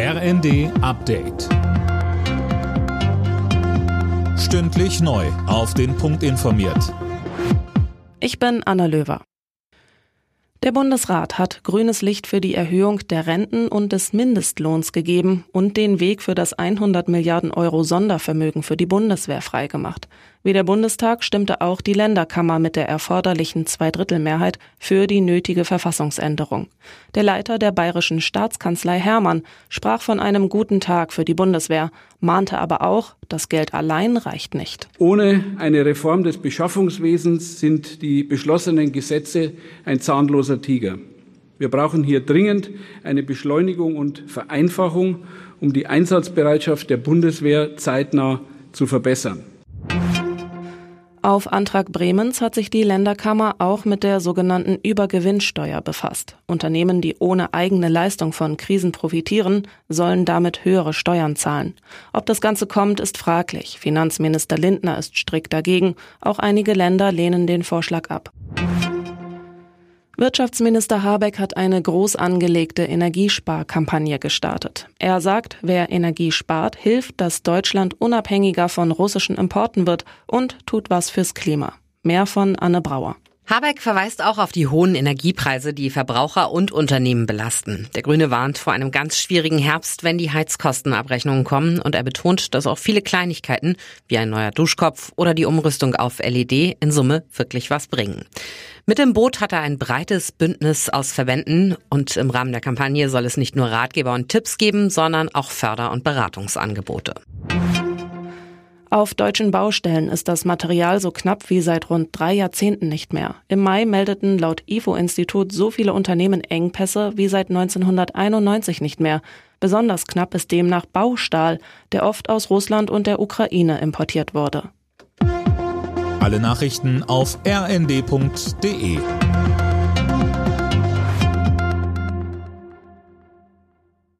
RND Update. Stündlich neu. Auf den Punkt informiert. Ich bin Anna Löwer. Der Bundesrat hat grünes Licht für die Erhöhung der Renten und des Mindestlohns gegeben und den Weg für das 100 Milliarden Euro Sondervermögen für die Bundeswehr freigemacht. Wie der Bundestag stimmte auch die Länderkammer mit der erforderlichen Zweidrittelmehrheit für die nötige Verfassungsänderung. Der Leiter der bayerischen Staatskanzlei Hermann sprach von einem guten Tag für die Bundeswehr, mahnte aber auch, das Geld allein reicht nicht. Ohne eine Reform des Beschaffungswesens sind die beschlossenen Gesetze ein zahnloser Tiger. Wir brauchen hier dringend eine Beschleunigung und Vereinfachung, um die Einsatzbereitschaft der Bundeswehr zeitnah zu verbessern. Auf Antrag Bremens hat sich die Länderkammer auch mit der sogenannten Übergewinnsteuer befasst. Unternehmen, die ohne eigene Leistung von Krisen profitieren, sollen damit höhere Steuern zahlen. Ob das Ganze kommt, ist fraglich. Finanzminister Lindner ist strikt dagegen. Auch einige Länder lehnen den Vorschlag ab. Wirtschaftsminister Habeck hat eine groß angelegte Energiesparkampagne gestartet. Er sagt, wer Energie spart, hilft, dass Deutschland unabhängiger von russischen Importen wird und tut was fürs Klima. Mehr von Anne Brauer. Habeck verweist auch auf die hohen Energiepreise, die Verbraucher und Unternehmen belasten. Der Grüne warnt vor einem ganz schwierigen Herbst, wenn die Heizkostenabrechnungen kommen und er betont, dass auch viele Kleinigkeiten wie ein neuer Duschkopf oder die Umrüstung auf LED in Summe wirklich was bringen. Mit dem Boot hat er ein breites Bündnis aus Verbänden und im Rahmen der Kampagne soll es nicht nur Ratgeber und Tipps geben, sondern auch Förder- und Beratungsangebote. Auf deutschen Baustellen ist das Material so knapp wie seit rund drei Jahrzehnten nicht mehr. Im Mai meldeten laut IFO-Institut so viele Unternehmen Engpässe wie seit 1991 nicht mehr. Besonders knapp ist demnach Baustahl, der oft aus Russland und der Ukraine importiert wurde. Alle Nachrichten auf rnd.de